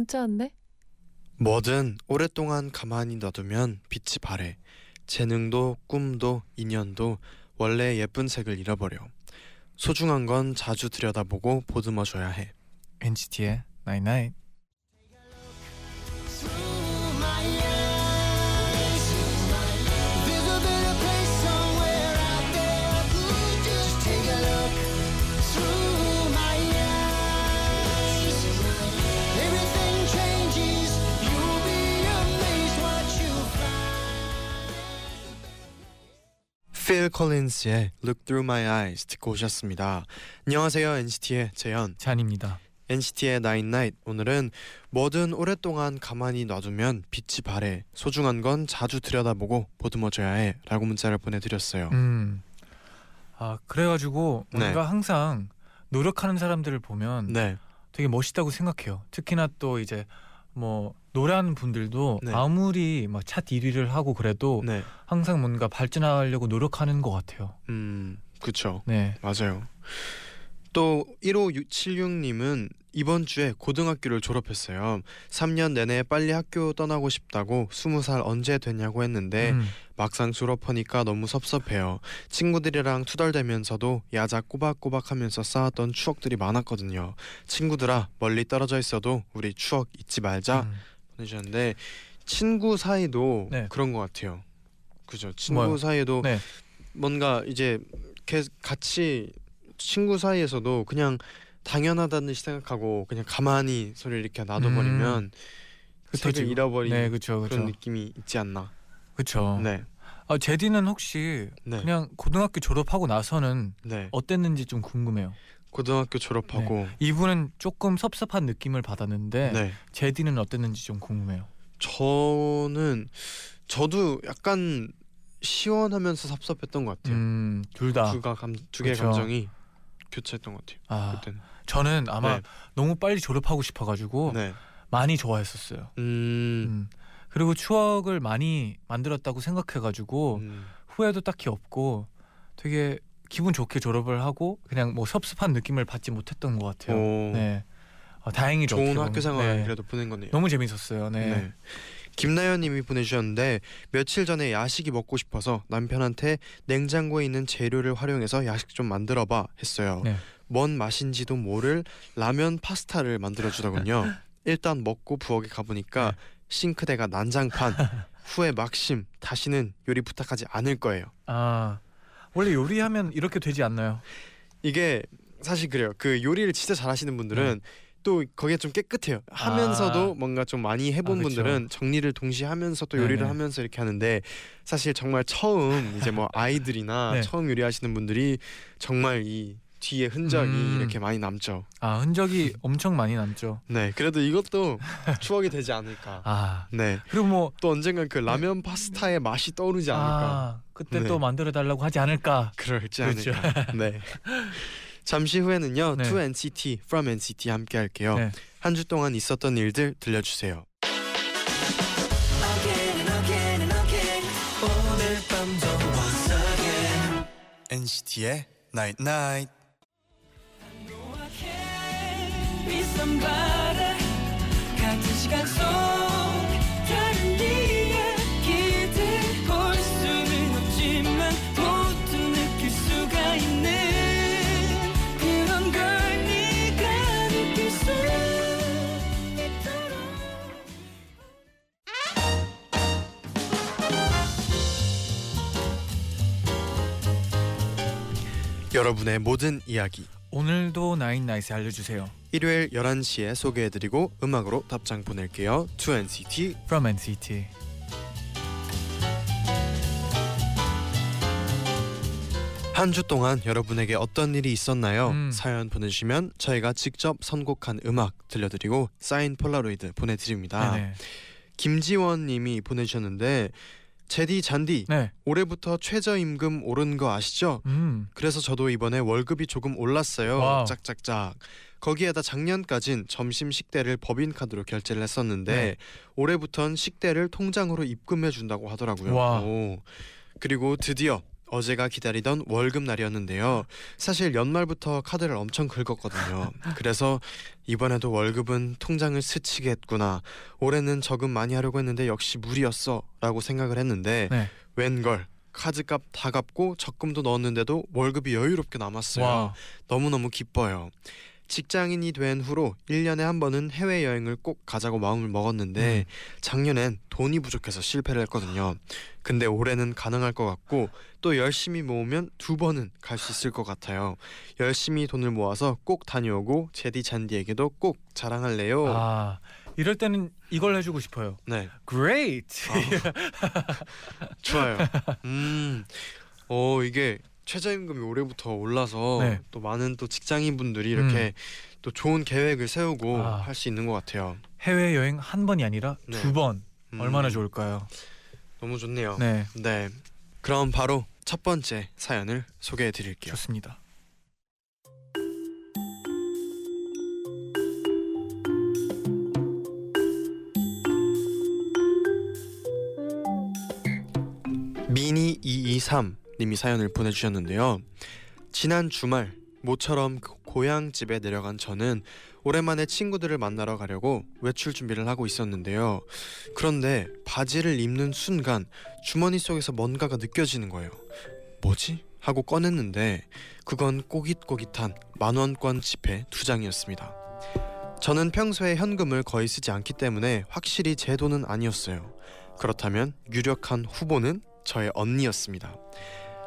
문자 왔네. 뭐든 오랫동안 가만히 놔두면 빛이 바래. 재능도 꿈도 인연도 원래 예쁜 색을 잃어버려. 소중한 건 자주 들여다보고 보듬어줘야 해. NCT의 Night Night. through Phil Collins의 Look Through My Eyes 듣고 오셨습니다. 안녕하세요 NCT의 재현. 잔입니다. NCT의 Nine Night 오늘은 뭐든 오랫동안 가만히 놔두면 빛이 바래. 소중한 건 자주 들여다보고 보듬어줘야 해라고 문자를 보내드렸어요. 음. 아 그래가지고 네. 뭔가 항상 노력하는 사람들을 보면 네, 되게 멋있다고 생각해요. 특히나 또 이제 뭐 노래하는 분들도 네. 아무리 막 차트 1위를 하고 그래도 네, 항상 뭔가 발전하려고 노력하는 것 같아요. 음, 그쵸. 네. 맞아요. 또 1576님은 이번 주에 고등학교를 졸업했어요. 3년 내내 빨리 학교 떠나고 싶다고 20살 언제 됐냐고 했는데 음. 막상 졸업하니까 너무 섭섭해요. 친구들이랑 투덜대면서도 야자 꼬박꼬박 하면서 쌓았던 추억들이 많았거든요. 친구들아 멀리 떨어져 있어도 우리 추억 잊지 말자 음. 보내주셨는데 친구 사이도 네. 그런 것 같아요. 그죠? 친구 뭐요? 사이도 네. 뭔가 이제 개- 같이 친구 사이에서도 그냥 당연하다는 생각하고 그냥 가만히 소리를 이렇게 놔둬버리면 그쵸, 색을 지금. 잃어버린 네, 그렇죠, 그런 그렇죠. 느낌이 있지 않나. 그렇죠. 네, 아 제디는 혹시 네, 그냥 고등학교 졸업하고 나서는 네. 어땠는지 좀 궁금해요. 고등학교 졸업하고 이분은 조금 섭섭한 느낌을 받았는데 네. 제디는 어땠는지 좀 궁금해요. 저는 저도 약간 시원하면서 섭섭했던 것 같아요. 음, 둘 다. 두가 감, 두 개의. 감정이 교차했던 것 같아요. 아, 그때는. 저는 아마 네. 너무 빨리 졸업하고 싶어가지고 네. 많이 좋아했었어요. 음. 음. 그리고 추억을 많이 만들었다고 생각해가지고 음. 후회도 딱히 없고 되게 기분 좋게 졸업을 하고 그냥 뭐 섭섭한 느낌을 받지 못했던 것 같아요. 오. 네, 어, 다행이죠. 좋은 학교 보면. 생활 네. 보낸 거네요. 너무 재밌었어요. 네. 네. 김나연님이 보내주셨는데 며칠 전에 야식이 먹고 싶어서 남편한테 냉장고에 있는 재료를 활용해서 야식 좀 만들어봐 했어요. 네. 뭔 맛인지도 모를 라면 파스타를 만들어 주더군요. 일단 먹고 부엌에 가보니까 네. 싱크대가 난장판. 후에 막심 다시는 요리 부탁하지 않을 거예요. 아 원래 요리하면 이렇게 되지 않나요? 이게 사실 그래요. 그 요리를 진짜 잘하시는 분들은 또 거기에 좀 깨끗해요. 하면서도 네. 아. 뭔가 좀 많이 해본 아. 분들은 정리를 동시에 하면서 또 요리를 네네. 하면서 이렇게 하는데 사실 정말 처음 이제 뭐 아이들이나 네. 처음 요리하시는 분들이 정말 이 뒤에 흔적이 음. 이렇게 많이 남죠. 아 흔적이 엄청 많이 남죠. 네, 그래도 이것도 추억이 되지 않을까. 아 네, 그리고 뭐 또 언젠간 그 라면 파스타의 맛이 떠오르지 않을까. 아, 그때 네. 또 만들어 달라고 하지 않을까. 그럴지 그렇죠. 않을까. 네. 잠시 후에는요, 네. To NCT, From NCT 함께 할게요. 네. 한주 동안 있었던 일들 들려주세요. NCT의 Night Night. 노랗게 비싼 바다 같은 시간 속 다른 이야기들 볼 수는 없지만 모두 느낄 수가 있는 그런 걸 네가 느낄 수 있도록 여러분의 모든 이야기. 오늘도 나인나잇에 알려주세요. 일요일 11시에 소개해드리고 음악으로 답장 보낼게요. To NCT. From NCT. 한 주 동안 여러분에게 어떤 일이 있었나요? 음. 사연 보내주시면 저희가 직접 선곡한 음악 들려드리고 사인 폴라로이드 보내드립니다. 네네. 김지원님이 보내주셨는데 제디 잔디 네. 올해부터 최저임금 오른 거 아시죠? 음. 그래서 저도 이번에 월급이 조금 올랐어요. Wow. 짝짝짝. 거기에다 작년까진 점심 식대를 법인 카드로 결제를 했었는데 네. 올해부턴 식대를 통장으로 입금해 준다고 하더라고요. 와. 오. 그리고 드디어 어제가 기다리던 월급 날이었는데요. 사실 연말부터 카드를 엄청 긁었거든요. 그래서 이번에도 월급은 통장을 스치겠구나. 올해는 저금 많이 하려고 했는데 역시 무리였어라고 생각을 했는데 네. 웬걸 카드값 다 갚고 적금도 넣었는데도 월급이 여유롭게 남았어요. 와. 너무너무 기뻐요. 직장인이 된 후로 1년에 한 번은 해외여행을 꼭 가자고 마음을 먹었는데 음. 작년엔 돈이 부족해서 실패를 했거든요. 근데 올해는 가능할 것 같고 또 열심히 모으면 두 번은 갈 수 있을 것 같아요. 열심히 돈을 모아서 꼭 다녀오고 제디 잔디에게도 꼭 자랑할래요. 아 이럴 때는 이걸 해주고 싶어요. 네, Great. 좋아요. 음, 어 이게 최저임금이 올해부터 올라서 네. 음. 또 많은 또 직장인 분들이 이렇게 또 좋은 계획을 세우고 아. 할수 있는 것 같아요. 해외 여행 한 번이 아니라 네. 두 번. 음, 얼마나 좋을까요? 너무 좋네요. 네, 네. 그럼 바로 첫 번째 사연을 소개해 드릴게요. 좋습니다. 미니 223 님이 사연을 보내주셨는데요. 지난 주말 모처럼 그 고향 집에 내려간 저는 오랜만에 친구들을 만나러 가려고 외출 준비를 하고 있었는데요. 그런데 바지를 입는 순간 주머니 속에서 뭔가가 느껴지는 거예요. 뭐지? 하고 꺼냈는데 그건 꼬깃꼬깃한 만원권 지폐 두 장이었습니다. 저는 평소에 현금을 거의 쓰지 않기 때문에 확실히 제 돈은 아니었어요. 그렇다면 유력한 후보는 저의 언니였습니다.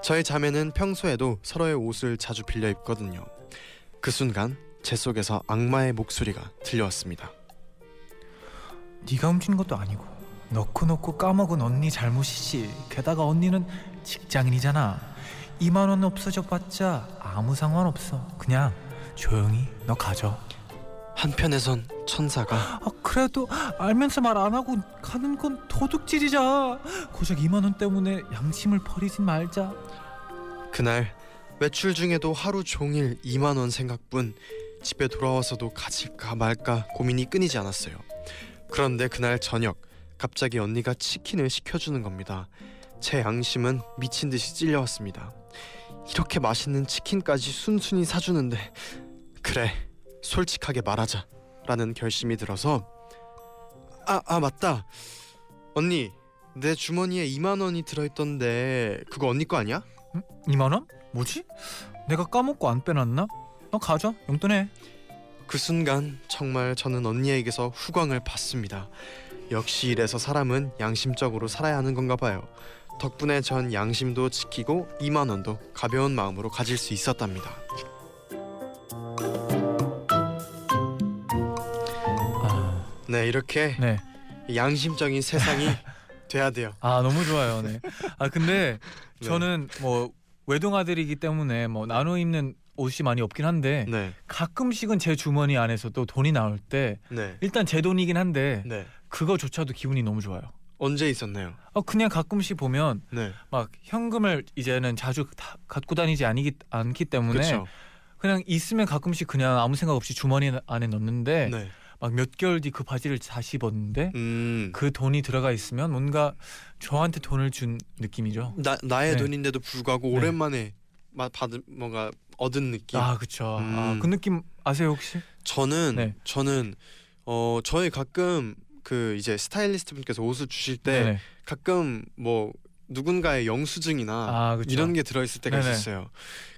저의 자매는 평소에도 서로의 옷을 자주 빌려 입거든요. 그 순간 제 속에서 악마의 목소리가 들려왔습니다. 네가 훔친 것도 아니고 넣고 넣고 까먹은 언니 잘못이지. 게다가 언니는 직장인이잖아. 2만 원 없어져 봤자 아무 상관없어. 그냥 조용히 너 가져. 한편에선 천사가 아 그래도 알면서 말 안 하고 가는 건 도둑질이자. 고작 2만 원 때문에 양심을 버리진 말자. 그날 외출 중에도 하루 종일 2만 원 생각뿐 집에 돌아와서도 가질까 말까 고민이 끊이지 않았어요. 그런데 그날 저녁 갑자기 언니가 치킨을 시켜주는 겁니다. 제 양심은 미친 듯이 찔려왔습니다. 이렇게 맛있는 치킨까지 순순히 사주는데 그래 솔직하게 말하자라는 결심이 들어서 아 아 맞다 언니 내 주머니에 2만 원이 들어있던데 그거 언니 거 아니야? 2만 원? 뭐지? 내가 까먹고 안 빼놨나? 너 가져. 용돈해. 그 순간 정말 저는 언니에게서 후광을 받습니다. 역시 이래서 사람은 양심적으로 살아야 하는 건가 봐요. 덕분에 전 양심도 지키고 2만 원도 가벼운 마음으로 가질 수 있었답니다. 네, 이렇게 네. 양심적인 세상이 돼야 돼요. 아 너무 좋아요. 네. 아 근데 네. 저는 뭐 외동 아들이기 때문에 뭐 나눠 입는 옷이 많이 없긴 한데 네, 가끔씩은 제 주머니 안에서도 돈이 나올 때 네, 일단 제 돈이긴 한데 네. 그거조차도 기분이 너무 좋아요. 언제 있었나요? 어 그냥 가끔씩 보면 네, 막 현금을 이제는 자주 다 갖고 다니지 않기, 않기 때문에 그렇죠. 그냥 있으면 가끔씩 그냥 아무 생각 없이 주머니 안에 넣는데 네, 막 몇 개월 뒤 그 바지를 다시 입었는데 음, 그 돈이 들어가 있으면 뭔가 저한테 돈을 준 느낌이죠. 나 나의 네. 돈인데도 불구하고 네. 오랜만에 마- 받은 뭔가 얻은 느낌. 아 그쵸. 음. 아, 그 느낌 아세요 혹시? 저는 네. 저는 어 저희 가끔 그 이제 스타일리스트 분께서 옷을 주실 때 네네. 가끔 뭐 누군가의 영수증이나 아 그쵸. 이런 게 들어 있을 때가 네네. 있었어요.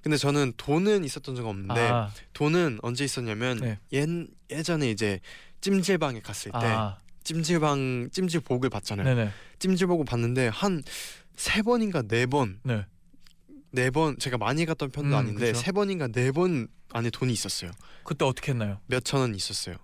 근데 저는 돈은 있었던 적 없는데 아, 돈은 언제 있었냐면 네. 예, 예전에 이제 찜질방에 갔을 때 아 찜질방 찜질복을 봤잖아요. 네네. 찜질복을 봤는데 한 세 번인가 네 번, 네. 네번 제가 많이 갔던 편도 음, 아닌데 그쵸. 세 번인가 네 번 안에 돈이 있었어요. 그때 어떻게 했나요? 몇 천 원 있었어요.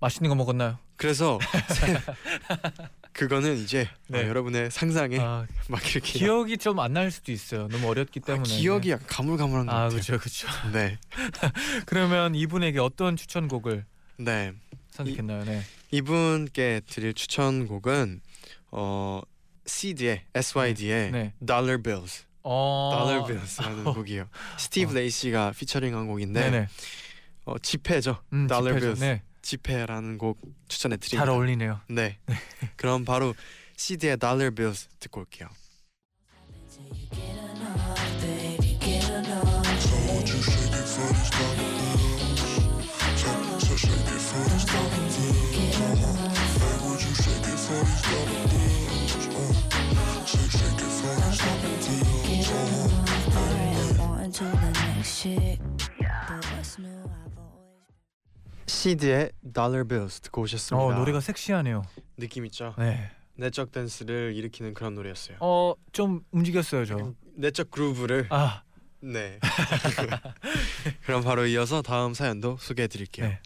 맛있는 거 먹었나요? 그래서 세, 그거는 이제 네. 아, 여러분의 상상에 아, 막 이렇게 기억이 좀 안 날 수도 있어요. 너무 어렸기 아, 때문에. 기억이 약간 가물가물한 것 아, 같아요. 그렇죠, 그렇죠. 네, 그러면 이분에게 어떤 추천곡을 네. 선택했나요? 네. 이분께 드릴 추천곡은 어 CD의 SYD의 네. Dollar Bills, 어. Dollar Bills라는 곡이에요. 스티브 어. 레이시가 피처링한 곡인데 네네. 어, 지폐죠. 음, Dollar 지폐죠. Bills. 네. 지폐라는 곡 추천해 드립니다. 잘 어울리네요. 네. 그럼 바로 CD의 Dollar Bills 듣고 올게요. Baby, get enough. So won't you shake it for these dollar bills? So, so shake it for these dollar bills. Uh-huh. Hey, would you shake it for these dollar bills? Uh, say shake it for these dollar bills. Uh-huh. Alright, on to the next shit. But CD의 Dollar Bills 듣고 오셨습니다. 어, 노래가 섹시하네요. 느낌 있죠? 네. 내적 댄스를 일으키는 그런 노래였어요. 어, 좀 움직였어요, 저. 내적 그루브를 아, 네. 그럼 바로 이어서 다음 사연도 소개해 드릴게요. 네.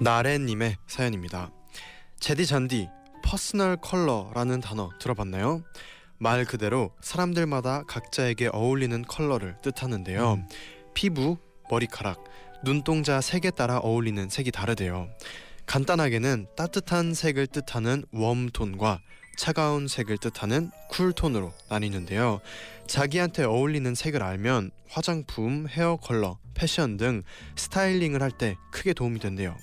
나래님의 사연입니다. 제디 잔디 퍼스널 컬러라는 단어 들어봤나요? 말 그대로 사람들마다 각자에게 어울리는 컬러를 뜻하는데요. 음. 피부, 머리카락, 눈동자 색에 따라 어울리는 색이 다르대요. 간단하게는 따뜻한 색을 뜻하는 웜톤과 차가운 색을 뜻하는 쿨톤으로 나뉘는데요. 자기한테 어울리는 색을 알면 화장품, 헤어 컬러, 패션 등 스타일링을 할 때 크게 도움이 된대요.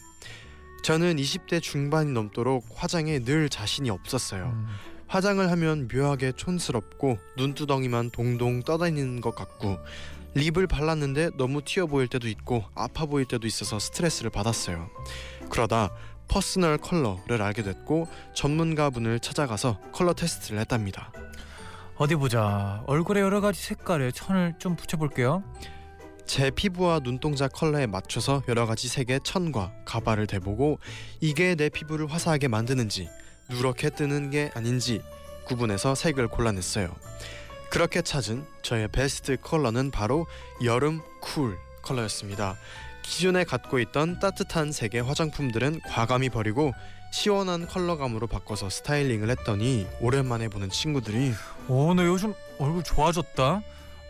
저는 20대 중반이 넘도록 화장에 늘 자신이 없었어요. 음, 화장을 하면 묘하게 촌스럽고 눈두덩이만 동동 떠다니는 것 같고 립을 발랐는데 너무 튀어 보일 때도 있고 아파 보일 때도 있어서 스트레스를 받았어요. 그러다 퍼스널 컬러를 알게 됐고 전문가분을 찾아가서 컬러 테스트를 했답니다. 어디 보자. 얼굴에 여러 가지 색깔의 천을 좀 붙여볼게요. 제 피부와 눈동자 컬러에 맞춰서 여러 가지 색의 천과 가발을 대보고 이게 내 피부를 화사하게 만드는지 누렇게 뜨는 게 아닌지 구분해서 색을 골라냈어요. 그렇게 찾은 저의 베스트 컬러는 바로 여름 쿨 컬러였습니다. 기존에 갖고 있던 따뜻한 색의 화장품들은 과감히 버리고 시원한 컬러감으로 바꿔서 스타일링을 했더니 오랜만에 보는 친구들이 오, 너 요즘 얼굴 좋아졌다.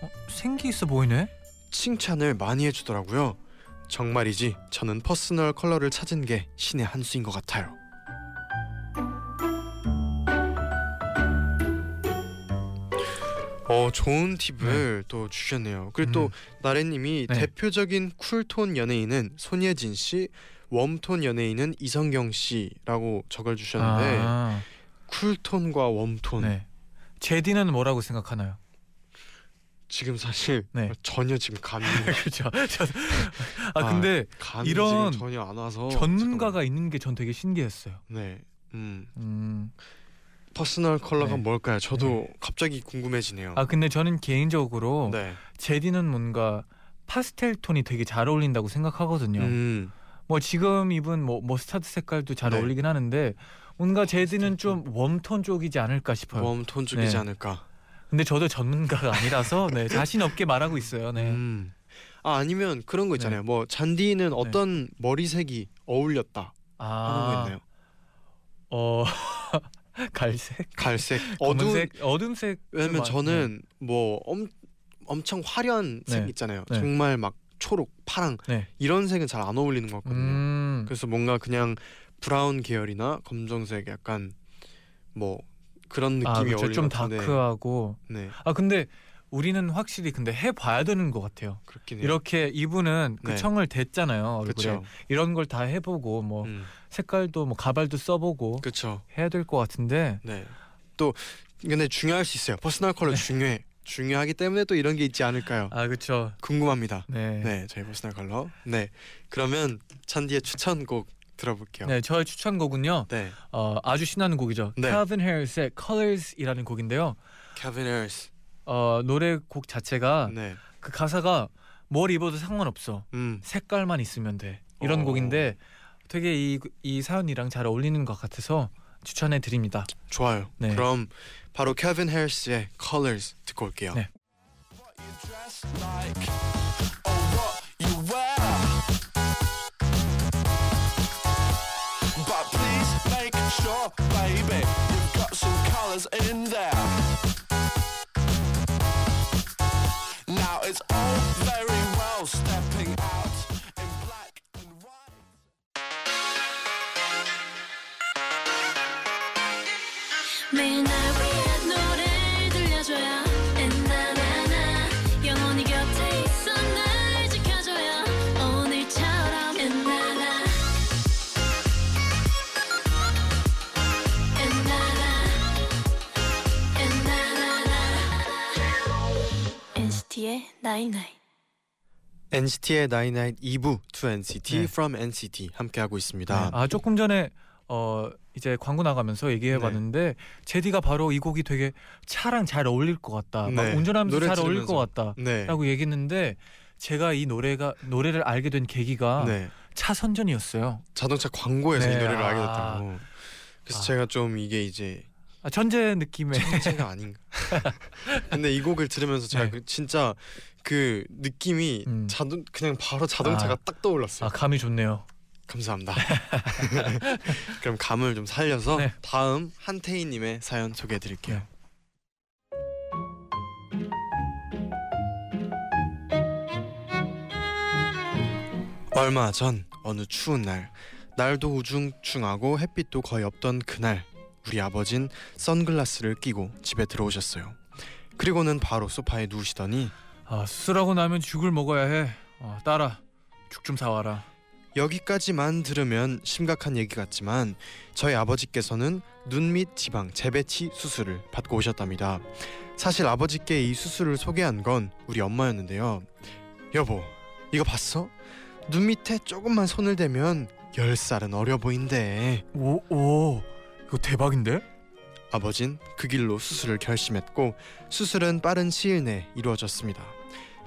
어, 생기 있어 보이네. 칭찬을 많이 해주더라고요. 정말이지 저는 퍼스널 컬러를 찾은 게 신의 한 수인 것 같아요. 어 좋은 팁을 또 주셨네요. 그리고 또 음. 나래님이 네. 대표적인 쿨톤 연예인은 손예진 씨, 웜톤 연예인은 이성경 씨라고 적어주셨는데 아, 쿨톤과 웜톤 네. 제디는 뭐라고 생각하나요? 지금 사실 네. 전혀 지금 감이 그렇죠. 저- 아 아, 근데 감이 이런 전혀 안 와서 전문가가 있는 게 전 되게 신기했어요. 잠깐만. 네. 음. 음. 퍼스널 컬러가 네. 뭘까요? 저도 네. 갑자기 궁금해지네요. 아 근데 저는 개인적으로 네. 제디는 뭔가 파스텔 톤이 되게 잘 어울린다고 생각하거든요. 음. 뭐 지금 입은 뭐 머스타드 색깔도 잘 네. 어울리긴 하는데 뭔가 제디는 좀 웜톤 쪽이지 않을까 싶어요. 웜톤 쪽이지 네. 않을까. 근데 저도 전문가가 아니라서 네, 자신 없게 말하고 있어요. 네. 음. 아 아니면 그런 거 있잖아요. 뭐 잔디는 어떤 머리색이 어울렸다 하는 거 아, 있나요? 어 갈색, 갈색. 검은색, 어둠색. 왜냐면 저는 뭐 엄, 엄청 화려한 색 네. 있잖아요. 네. 정말 막 초록, 파랑 네. 이런 색은 잘 안 어울리는 것 같거든요. 음, 그래서 뭔가 그냥 브라운 계열이나 검정색 약간 뭐 그런 느낌이 아, 그렇죠. 어울리는 좀. 다크하고. 네, 아 근데 우리는 확실히 근데 해 봐야 되는 것 같아요. 그렇긴 해요. 이렇게 이분은 그 네. 청을 댔잖아요 얼굴에. 이런 걸 다 해보고 뭐 음, 색깔도 뭐 가발도 써보고 그렇죠. 해야 될 것 같은데. 네. 또 근데 중요할 수 있어요. 퍼스널 컬러 중요해. 중요하기 때문에 또 이런 게 있지 않을까요? 아 그렇죠. 궁금합니다. 네. 네, 저희 퍼스널 컬러. 네. 그러면 잔디의 추천곡 들어볼게요. 네, 저의 추천곡은요. 네. 어, 아주 신나는 곡이죠. 네. Calvin Harris의 Colors이라는 곡인데요. Calvin Harris. 어, 노래곡 자체가 네. 그 가사가 뭘 입어도 상관없어. 음. 색깔만 있으면 돼. 이런 오. 곡인데 되게 이, 이 사연이랑 잘 어울리는 것 같아서 추천해 드립니다. 좋아요. 네. 그럼 바로 케빈 해리스의 Colors 듣고 올게요. 네. But you've got some colors in there. NCT의 night night NCT의 나이나잇 2부 to NCT 네. from NCT 함께 하고 있습니다. 네. 아 조금 전에 어 이제 광고 나가면서 얘기해봤는데 제디가 바로 이 곡이 되게 차랑 잘 어울릴 것 같다. 막 네. 운전하면서 잘 어울릴 들으면서. 것 네. 같다라고 얘기했는데 제가 이 노래가 노래를 알게 된 계기가 네. 차 선전이었어요. 자동차 광고에서 이 네, 노래를 알게 아. 됐다고. 그래서 아. 제가 좀 이게 이제 아, 천재 느낌의 천재가 아닌가. 근데 이 곡을 들으면서 제가 네. 그 진짜 그 느낌이 음. 자동 그냥 바로 자동차가 아. 딱 떠올랐어요. 아 감이 좋네요. 감사합니다. 그럼 감을 좀 살려서 네. 다음 한태희님의 사연 소개해드릴게요. 네. 얼마 전 어느 추운 날 날도 우중충하고 햇빛도 거의 없던 그날 우리 아버진 선글라스를 끼고 집에 들어오셨어요. 그리고는 바로 소파에 누우시더니 아 수술하고 나면 죽을 먹어야 해. 어, 딸아 죽 좀 사와라. 여기까지만 들으면 심각한 얘기 같지만 저희 아버지께서는 눈및 지방 재배치 수술을 받고 오셨답니다. 사실 아버지께 이 수술을 소개한 건 우리 엄마였는데요. 여보, 이거 봤어? 눈 밑에 조금만 손을 대면 열 살은 어려 보인대. 오 오 이거 대박인데? 아버진 그 길로 수술을 결심했고 수술은 빠른 시일 내에 이루어졌습니다.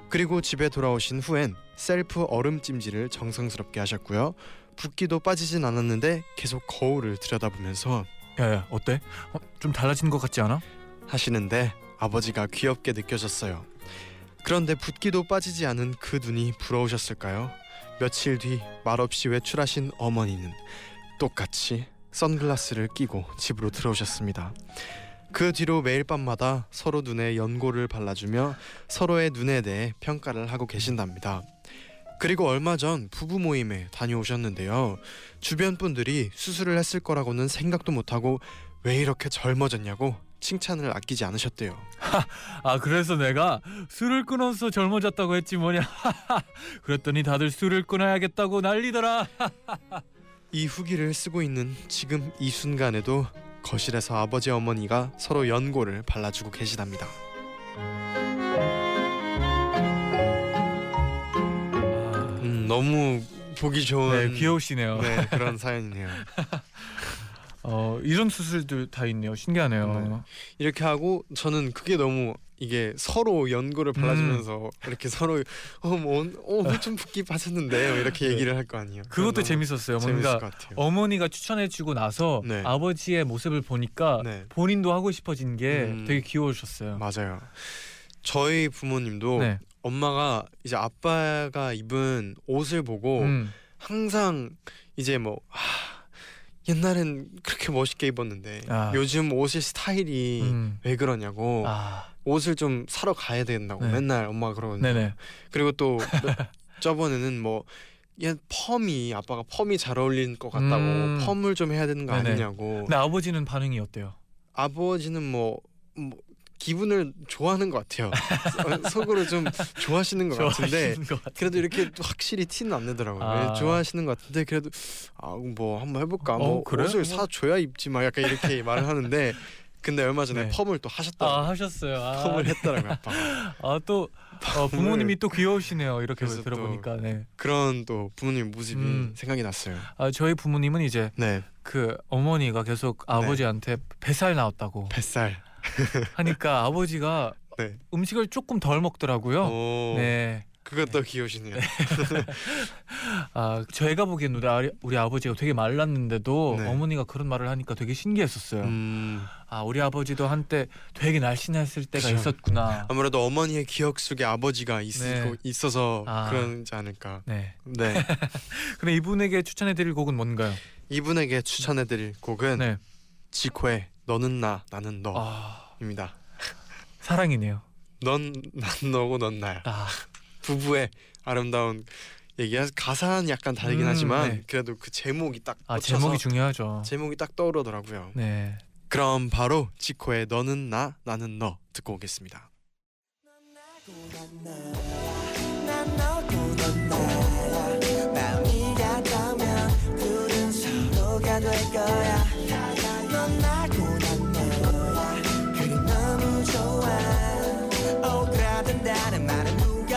그리고 집에 돌아오신 후엔 셀프 얼음 찜질을 정성스럽게 하셨고요. 붓기도 빠지진 않았는데 계속 거울을 들여다보면서 야야 어때? 어, 좀 달라진 것 같지 않아? 하시는데 아버지가 귀엽게 느껴졌어요. 그런데 붓기도 빠지지 않은 그 눈이 부러우셨을까요? 며칠 뒤 말없이 외출하신 어머니는 똑같이 선글라스를 끼고 집으로 들어오셨습니다. 그 뒤로 매일 밤마다 서로 눈에 연고를 발라주며 서로의 눈에 대해 평가를 하고 계신답니다. 그리고 얼마 전 부부 모임에 다녀오셨는데요. 주변 분들이 수술을 했을 거라고는 생각도 못하고 왜 이렇게 젊어졌냐고 칭찬을 아끼지 않으셨대요. 아 그래서 내가 술을 끊어서 젊어졌다고 했지 뭐냐 그랬더니 다들 술을 끊어야겠다고 난리더라 이 후기를 쓰고 있는 지금 이 순간에도 거실에서 아버지 어머니가 서로 연고를 발라주고 계시답니다. 음, 너무 보기 좋은 네 귀여우시네요 네, 그런 사연이네요. 어 이런 수술도 다 있네요 신기하네요 네. 이렇게 하고 저는 그게 너무 이게 서로 연고를 발라주면서 음. 이렇게 서로 어뭐 오늘 좀 붓기 빠졌는데 뭐 이렇게 네. 얘기를 할 거 아니에요. 그것도 재밌었어요 뭔가. 어머니가 추천해주고 나서 네. 아버지의 모습을 보니까 네. 본인도 하고 싶어진 게 음. 되게 귀여우셨어요 맞아요. 저희 부모님도 네. 엄마가 이제 아빠가 입은 옷을 보고 음. 항상 이제 뭐 하, 옛날엔 그렇게 멋있게 입었는데 아. 요즘 옷의 스타일이 음. 왜 그러냐고 아 옷을 좀 사러 가야 된다고 네. 맨날 엄마가 그러거든요. 네네 그리고 또 몇- 저번에는 뭐 얘 펌이 아빠가 펌이 잘 어울리는 것 같다고 음. 펌을 좀 해야 되는 거 네네. 아니냐고 근데 아버지는 반응이 어때요? 아버지는 뭐, 뭐 기분을 좋아하는 것 같아요. 어, 속으로 좀 좋아하시는 것 같은데 것. 그래도 이렇게 또 확실히 티는 안 내더라고요. 아. 네, 좋아하시는 것 같은데 그래도 아뭐 한번 해볼까. 뭐 어, 그래? 옷을 뭐. 사 줘야 입지 막 약간 이렇게 말을 하는데 근데 얼마 전에 네. 펌을 또 하셨더라고요. 아 하셨어요. 아, 펌을 했더라고요. 아또 어, 부모님이 또 귀여우시네요. 이렇게 들어보니까 네. 그런 또 부모님 모습이 음. 생각이 났어요. 아 저희 부모님은 이제 네, 그 어머니가 계속 아버지한테 뱃살 나왔다고 뱃살. 하니까 아버지가 네. 음식을 조금 덜 먹더라고요. 오, 네. 그것도 귀여우시네요. 아 저희가 보기엔 우리, 아, 우리 아버지가 되게 말랐는데도 네. 어머니가 그런 말을 하니까 되게 신기했었어요. 음, 아 우리 아버지도 한때 되게 날씬했을 때가 그쵸. 있었구나. 아무래도 어머니의 기억 속에 아버지가 있, 네. 있어서 아. 그런지 않을까. 네. 네. 근데 이분에게 추천해 드릴 곡은 뭔가요? 이분에게 추천해드릴 곡은 네. 지코의 너는 나 나는 아 너입니다. 사랑이네요. 넌 난 너고 넌 나야. 아 부부의 아름다운 얘기야. 가사는 약간 다르긴 음, 하지만 네. 그래도 그 제목이 딱 아, 제목이 중요하죠. 제목이 딱 떠오르더라고요. 네. 그럼 바로 지코의 너는 나 나는 너 듣고 오겠습니다.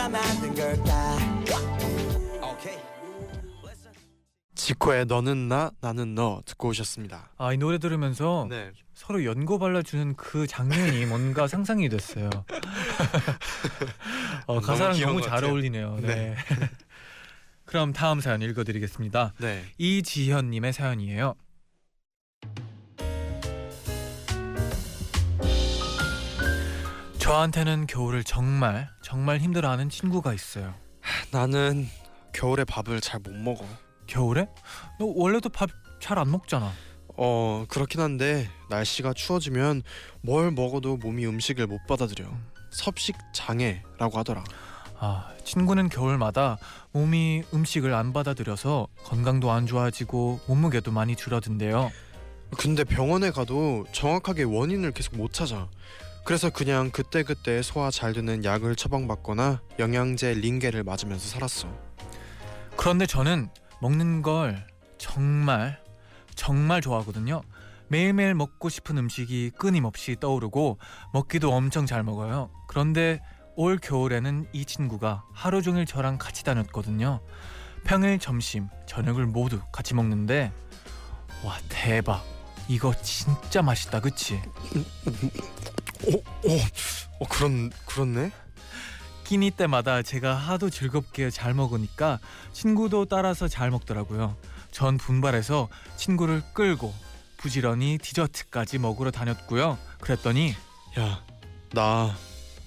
누가 만든 걸까 오케이 지코의 너는 나 나는 너 듣고 오셨습니다. 아 이 노래 들으면서 네. 서로 연고 발라주는 그 장면이 뭔가 상상이 됐어요. 어, 너무 가사랑 너무 것 잘. 어울리네요. 네. 네. 그럼 다음 사연 읽어드리겠습니다. 네. 이지현님의 사연이에요. 저한테는 겨울을 정말 정말 힘들어하는 친구가 있어요. 나는 겨울에 밥을 잘 못 먹어. 겨울에? 너 원래도 밥 잘 안 먹잖아. 어 그렇긴 한데 날씨가 추워지면 뭘 먹어도 몸이 음식을 못 받아들여. 음. 섭식 장애라고 하더라. 아, 친구는 겨울마다 몸이 음식을 안 받아들여서 건강도 안 좋아지고 몸무게도 많이 줄어든대요. 근데 병원에 가도 정확하게 원인을 계속 못 찾아. 그래서 그냥 그때그때 소화 잘 되는 약을 처방받거나 영양제 링게를 맞으면서 살았어. 그런데 저는 먹는 걸 정말 정말 좋아하거든요. 매일매일 먹고 싶은 음식이 끊임없이 떠오르고 먹기도 엄청 잘 먹어요. 그런데 올 겨울에는 이 친구가 하루 종일 저랑 같이 다녔거든요. 평일 점심, 저녁을 모두 같이 먹는데 와 대박. 이거 진짜 맛있다. 그치? 오, 오, 어 그런 그렇네. 끼니 때마다 제가 하도 즐겁게 잘 먹으니까 친구도 따라서 잘 먹더라고요. 전 분발해서 친구를 끌고 부지런히 디저트까지 먹으러 다녔고요. 그랬더니 야, 나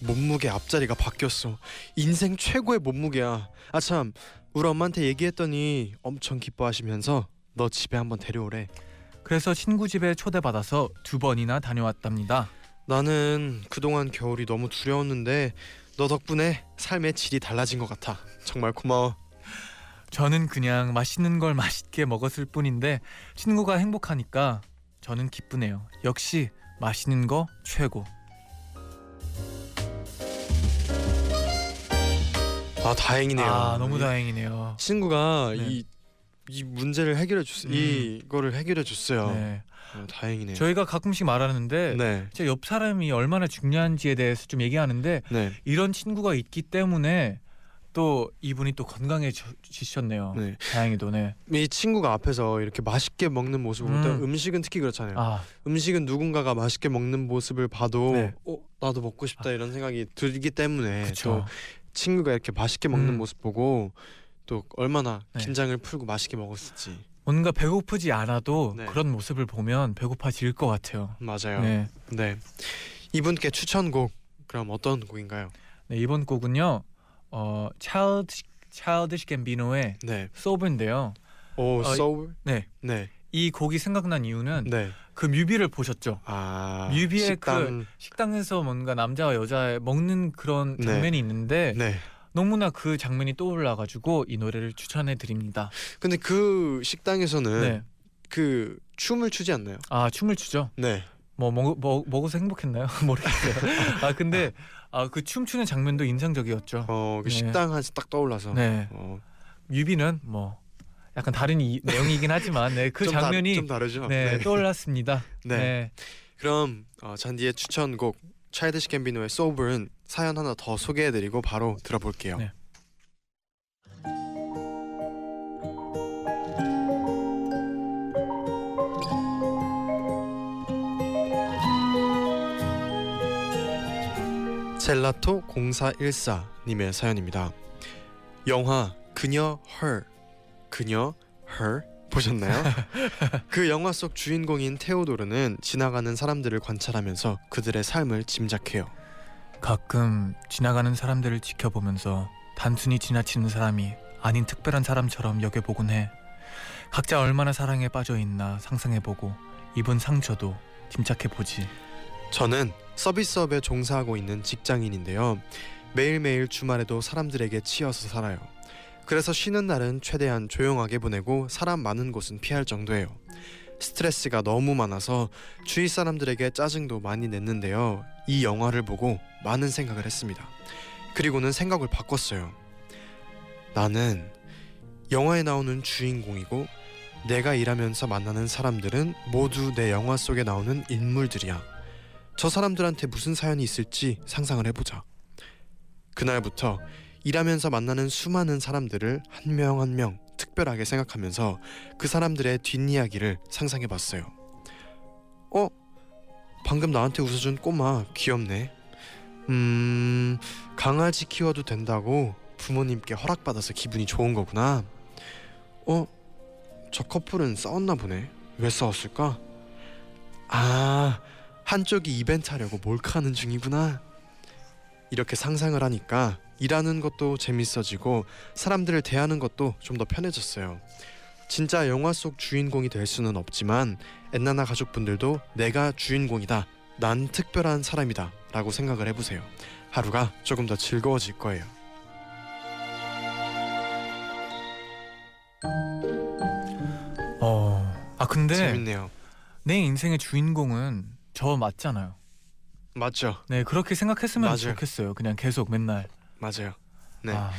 몸무게 앞자리가 바뀌었어. 인생 최고의 몸무게야. 아 참, 우리 엄마한테 얘기했더니 엄청 기뻐하시면서 너 집에 한번 데려오래. 그래서 친구 집에 초대받아서 두 번이나 다녀왔답니다. 나는 그동안 겨울이 너무 두려웠는데 너 덕분에 삶의 질이 달라진 것 같아. 정말 고마워. 저는 그냥 맛있는 걸 맛있게 먹었을 뿐인데 친구가 행복하니까 저는 기쁘네요. 역시 맛있는 거 최고. 아 다행이네요. 아 너무 이 다행이네요. 친구가 네. 이, 이 문제를 해결해 줬, 음. 이거를 해결해 줬어요. 네. 어, 다행이네요. 저희가 가끔씩 말하는데 네, 제옆 사람이 얼마나 중요한지에 대해서 좀 얘기하는데 네, 이런 친구가 있기 때문에 또 이분이 또 건강해지셨네요. 네. 다행히도 네. 이 친구가 앞에서 이렇게 맛있게 먹는 모습을 볼때 음. 음식은 특히 그렇잖아요. 아 음식은 누군가가 맛있게 먹는 모습을 봐도 네. 어 나도 먹고 싶다 이런 생각이 들기 때문에. 또 친구가 이렇게 맛있게 먹는 음. 모습 보고 또 얼마나 네. 긴장을 풀고 맛있게 먹었을지 뭔가 배고프지 않아도 네. 그런 모습을 보면 배고파질 것 같아요. 맞아요. 네. 네. 이분께 추천곡 그럼 어떤 곡인가요? 네 이번 곡은요. 어 Child Childish Gambino의 네. Sober인데요. 오 어, 소울. 네. 네. 이 곡이 생각난 이유는 네. 그 뮤비를 보셨죠? 아 뮤비의 식당. 식당에서 뭔가 남자와 여자 먹는 그런 네. 장면이 있는데 네. 너무나 그 장면이 떠올라가지고 이 노래를 추천해 드립니다. 근데 그 식당에서는 네. 그 춤을 추지 않나요? 아 춤을 추죠. 네. 뭐 먹, 먹, 먹어서 행복했나요? 모르겠어요. 아 근데 아 그 춤추는 장면도 인상적이었죠. 어 그 네. 식당 한딱 떠올라서. 네. 어, 뮤비는 뭐 약간 다른 이, 내용이긴 하지만 네, 그좀 다- 장면이 좀 다르죠. 네, 떠올랐습니다. 네. 네. 그럼 어, 잔디의 추천곡 차일드시 캠비노의 소울은 사연 하나 더 소개해드리고 바로 들어볼게요. 네. 젤라토 0414님의 사연입니다. 영화 그녀 Her 그녀 Her 보셨나요? 그 영화 속 주인공인 테오도르는 지나가는 사람들을 관찰하면서 그들의 삶을 짐작해요. 가끔 지나가는 사람들을 지켜보면서 단순히 지나치는 사람이 아닌 특별한 사람처럼 여겨보곤 해. 각자 얼마나 사랑에 빠져 있나 상상해보고 입은 상처도 짐작해 보지. 저는 서비스업에 종사하고 있는 직장인인데요. 매일매일 주말에도 사람들에게 치여서 살아요. 그래서 쉬는 날은 최대한 조용하게 보내고 사람 많은 곳은 피할 정도예요. 스트레스가 너무 많아서 주위 사람들에게 짜증도 많이 냈는데요. 이 영화를 보고 많은 생각을 했습니다. 그리고는 생각을 바꿨어요. 나는 영화에 나오는 주인공이고 내가 일하면서 만나는 사람들은 모두 내 영화 속에 나오는 인물들이야. 저 사람들한테 무슨 사연이 있을지 상상을 해보자. 그날부터 일하면서 만나는 수많은 사람들을 한명 한 명 특별하게 생각하면서 그 사람들의 뒷이야기를 상상해 봤어요. 어? 방금 나한테 웃어준 꼬마 귀엽네. 음, 강아지 키워도 된다고 부모님께 허락받아서 기분이 좋은 거구나. 어? 저 커플은 싸웠나 보네. 왜 싸웠을까? 아, 한쪽이 이벤트 하려고 몰카하는 중이구나. 이렇게 상상을 하니까 일하는 것도 재밌어지고 사람들을 대하는 것도 좀 더 편해졌어요. 진짜 영화 속 주인공이 될 수는 없지만 엔나나 가족분들도 내가 주인공이다. 난 특별한 사람이다. 라고 생각을 해보세요. 하루가 조금 더 즐거워질 거예요. 어. 아 근데 재밌네요. 내 인생의 주인공은 저 맞잖아요. 맞죠? 네 그렇게 생각했으면 맞아요. 좋겠어요. 그냥 계속 맨날. 맞아요. 네. 아,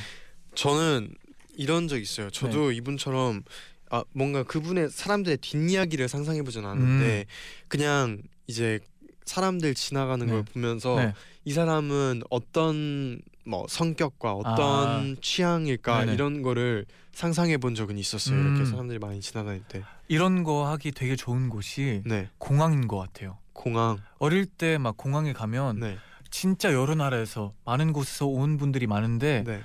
저는 이런 적 있어요. 저도 이분처럼 아 뭔가 그분의 사람들의 뒷이야기를 상상해 보진 않았는데 그냥 이제 사람들 지나가는 네. 걸 보면서 네. 이 사람은 어떤 뭐 성격과 어떤 취향일까 아. 네네. 이런 거를 상상해 본 적은 있었어요. 음. 이렇게 사람들이 많이 지나다닐 때. 이런 거 하기 되게 좋은 곳이 네. 공항인 것 같아요. 공항. 어릴 때 막 공항에 가면 네. 진짜 여러 나라에서 많은 곳에서 온 분들이 많은데 네.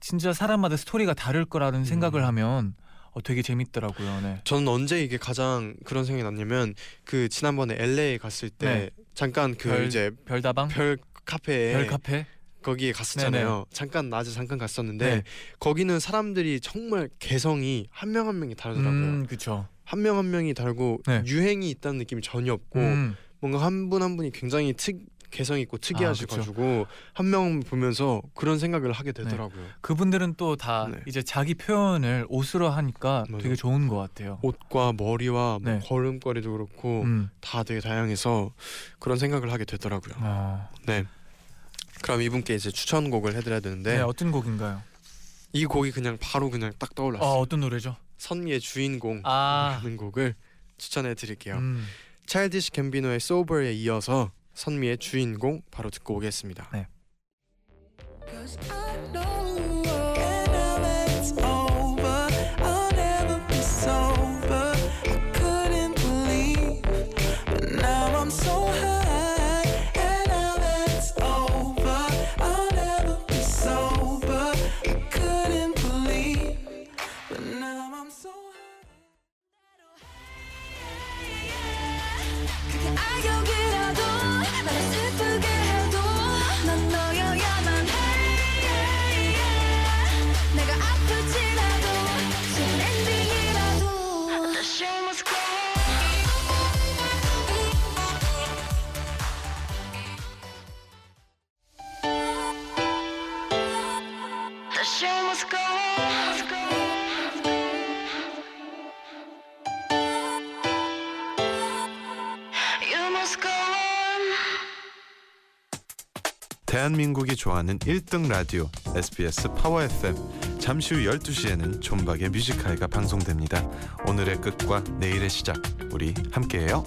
진짜 사람마다 스토리가 다를 거라는 생각을 음. 하면 어, 되게 재밌더라고요. 네. 저는 언제 이게 가장 그런 생각이 났냐면 그 지난번에 LA 갔을 때 네. 잠깐 그 별- 이제 별다방, 별 카페에 별 카페. 거기에 갔었잖아요. 잠깐 낮에 잠깐 갔었는데 네. 거기는 사람들이 정말 개성이 한명한 명이 다르더라고요. 음, 그렇죠. 한 명 한 명이 다르고 네. 유행이 있다는 느낌이 전혀 없고 음, 뭔가 한 분한 분이 굉장히 특 개성 있고 아, 특이하셔가지고 한명 보면서 그런 생각을 하게 되더라고요. 그분들은 또다 네. 이제 자기 표현을 옷으로 하니까 맞아. 되게 좋은 것 같아요. 옷과 머리와 뭐 네. 걸음걸이도 그렇고 음. 다 되게 다양해서 그런 생각을 하게 되더라고요. 어. 네. 그럼 이분께 이제 추천곡을 해드려야 되는데 네. 어떤 곡인가요? 이 곡이 그냥 바로 그냥 딱 떠올랐어요. 어, 어떤 노래죠? 선미의 주인공 아, 라는 곡을 추천해 드릴게요. 음. 차일디시 캠비노의 Sober에 이어서 선미의 주인공 바로 듣고 오겠습니다. 네. 대한민국이 좋아하는 1등 라디오 SBS 파워 FM 잠시 후 12시에는 존박의 뮤직 하이가 방송됩니다. 오늘의 끝과 내일의 시작 우리 함께해요.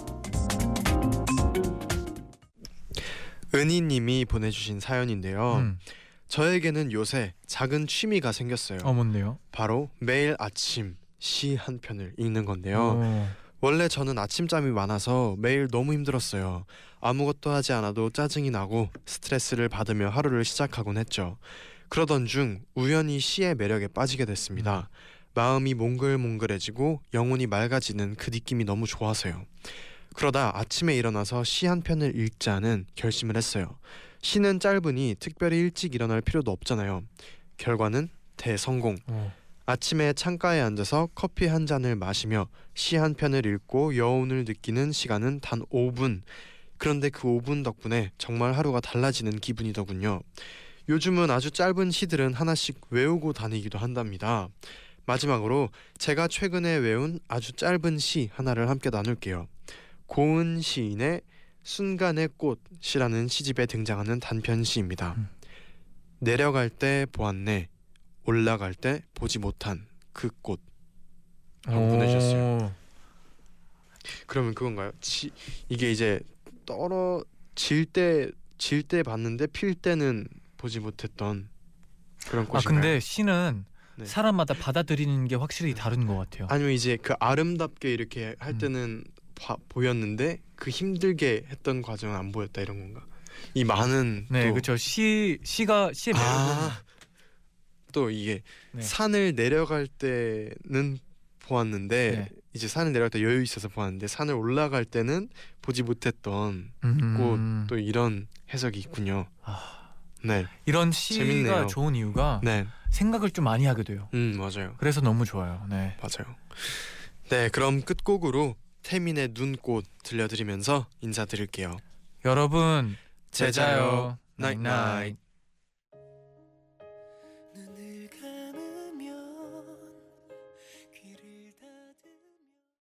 은희님이 보내주신 사연인데요. 음. 저에게는 요새 작은 취미가 생겼어요. 어 뭔데요? 바로 매일 아침 시 한 편을 읽는 건데요. 어. 원래 저는 아침잠이 많아서 매일 너무 힘들었어요. 아무것도 하지 않아도 짜증이 나고 스트레스를 받으며 하루를 시작하곤 했죠. 그러던 중 우연히 시의 매력에 빠지게 됐습니다. 마음이 몽글몽글해지고 영혼이 맑아지는 그 느낌이 너무 좋아서요. 그러다 아침에 일어나서 시 한 편을 읽자는 결심을 했어요. 시는 짧으니 특별히 일찍 일어날 필요도 없잖아요. 결과는 대성공. 어. 아침에 창가에 앉아서 커피 한 잔을 마시며 시 한 편을 읽고 여운을 느끼는 시간은 단 5분. 그런데 그 5분 덕분에 정말 하루가 달라지는 기분이더군요. 요즘은 아주 짧은 시들은 하나씩 외우고 다니기도 한답니다. 마지막으로 제가 최근에 외운 아주 짧은 시 하나를 함께 나눌게요. 고은 시인의 순간의 꽃이라는 시집에 등장하는 단편 시입니다. 음. 내려갈 때 보았네, 올라갈 때 보지 못한 그 꽃. 보내주셨어요. 그러면 그건가요? 지, 이게 이제 떨어질 때 질 때 봤는데 필 때는 보지 못했던 그런 아 꽃인가요? 근데 시는 네. 사람마다 받아들이는 게 확실히 다른 것 같아요. 아니면 이제 그 아름답게 이렇게 할 음. 때는 봐- 보였는데 그 힘들게 했던 과정은 안 보였다 이런 건가? 이 많은 네, 또, 그렇죠. 시 시가 시의 매력은 아, 또 이게 네. 산을 내려갈 때는 보았는데 네. 이제 산을 내려갈 때 여유 있어서 보았는데 산을 올라갈 때는 보지 못했던 음, 또 이런 해석이 있군요. 아, 네, 이런 시가 재밌네요. 좋은 이유가 네, 생각을 좀 많이 하게 돼요. 음 맞아요, 그래서 너무 좋아요. 네. 맞아요. 네, 그럼 끝곡으로 태민의 눈꽃 들려드리면서 인사드릴게요. 여러분. 제자요. 나잇 나잇.